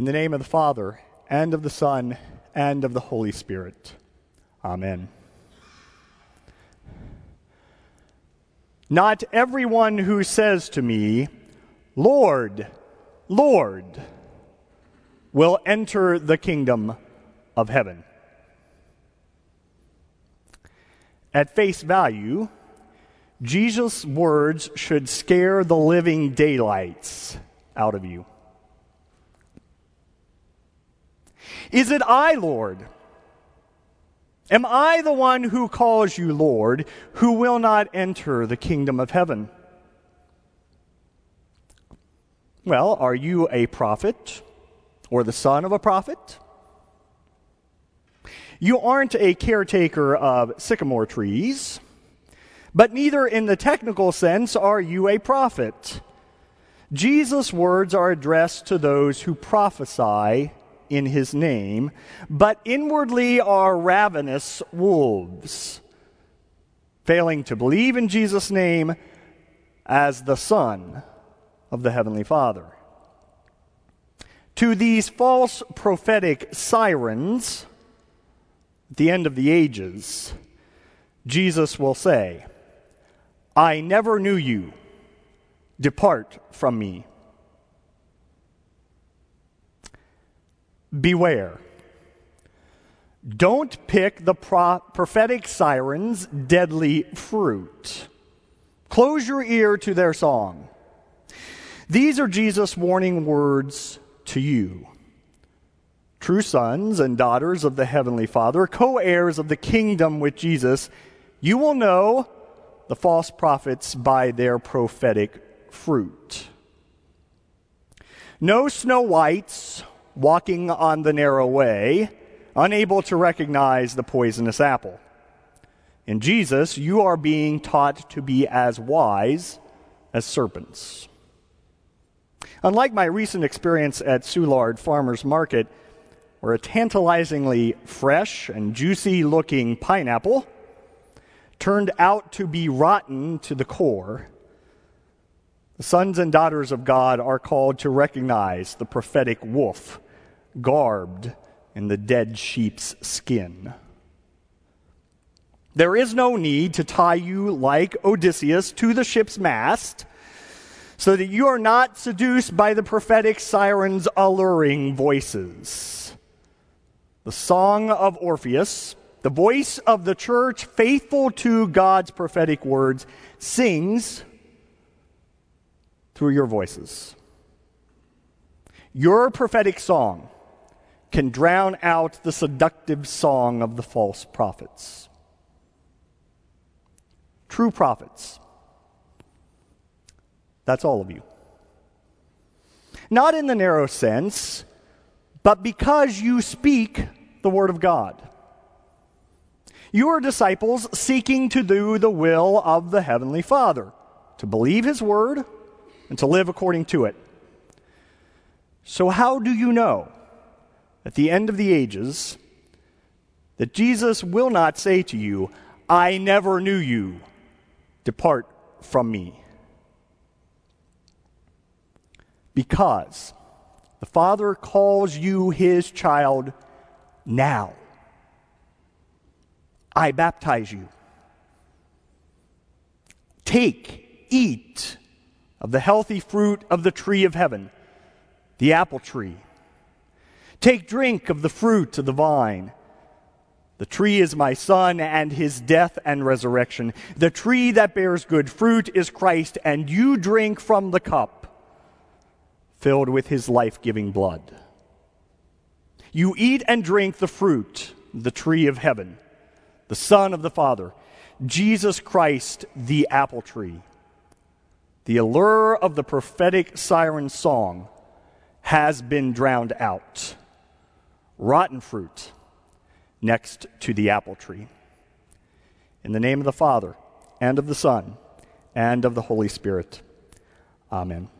In the name of the Father, and of the Son, and of the Holy Spirit. Amen. Not everyone who says to me, Lord, Lord, will enter the kingdom of heaven. At face value, Jesus' words should scare the living daylights out of you. Is it I, Lord? Am I the one who calls you Lord, who will not enter the kingdom of heaven? Well, are you a prophet or the son of a prophet? You aren't a caretaker of sycamore trees, but neither in the technical sense are you a prophet. Jesus' words are addressed to those who prophesy in his name, but inwardly are ravenous wolves, failing to believe in Jesus' name as the Son of the Heavenly Father. To these false prophetic sirens, at the end of the ages, Jesus will say, I never knew you. Depart from me. Beware. Don't pick the pro- prophetic sirens' deadly fruit. Close your ear to their song. These are Jesus' warning words to you. True sons and daughters of the Heavenly Father, co heirs of the kingdom with Jesus, you will know the false prophets by their prophetic fruit. No Snow Whites walking on the narrow way, unable to recognize the poisonous apple. In Jesus, you are being taught to be as wise as serpents. Unlike my recent experience at Soulard Farmers Market, where a tantalizingly fresh and juicy looking pineapple turned out to be rotten to the core, the sons and daughters of God are called to recognize the prophetic wolf garbed in the dead sheep's skin. There is no need to tie you like Odysseus to the ship's mast so that you are not seduced by the prophetic siren's alluring voices. The song of Orpheus, the voice of the church faithful to God's prophetic words, sings through your voices. Your prophetic song can drown out the seductive song of the false prophets. True prophets. That's all of you. Not in the narrow sense, but because you speak the Word of God. You are disciples seeking to do the will of the Heavenly Father, to believe His Word and to live according to it. So, how do you know at the end of the ages that Jesus will not say to you, I never knew you, depart from me? Because the Father calls you his child now. I baptize you. Take, eat of the healthy fruit of the tree of heaven, the apple tree. Take drink of the fruit of the vine. The tree is my son, and his death and resurrection. The tree that bears good fruit is Christ, and you drink from the cup filled with his life giving blood. You eat and drink the fruit, the tree of heaven, the Son of the Father, Jesus Christ, the apple tree. The allure of the prophetic siren song has been drowned out. Rotten fruit next to the apple tree. In the name of the Father, and of the Son, and of the Holy Spirit. Amen.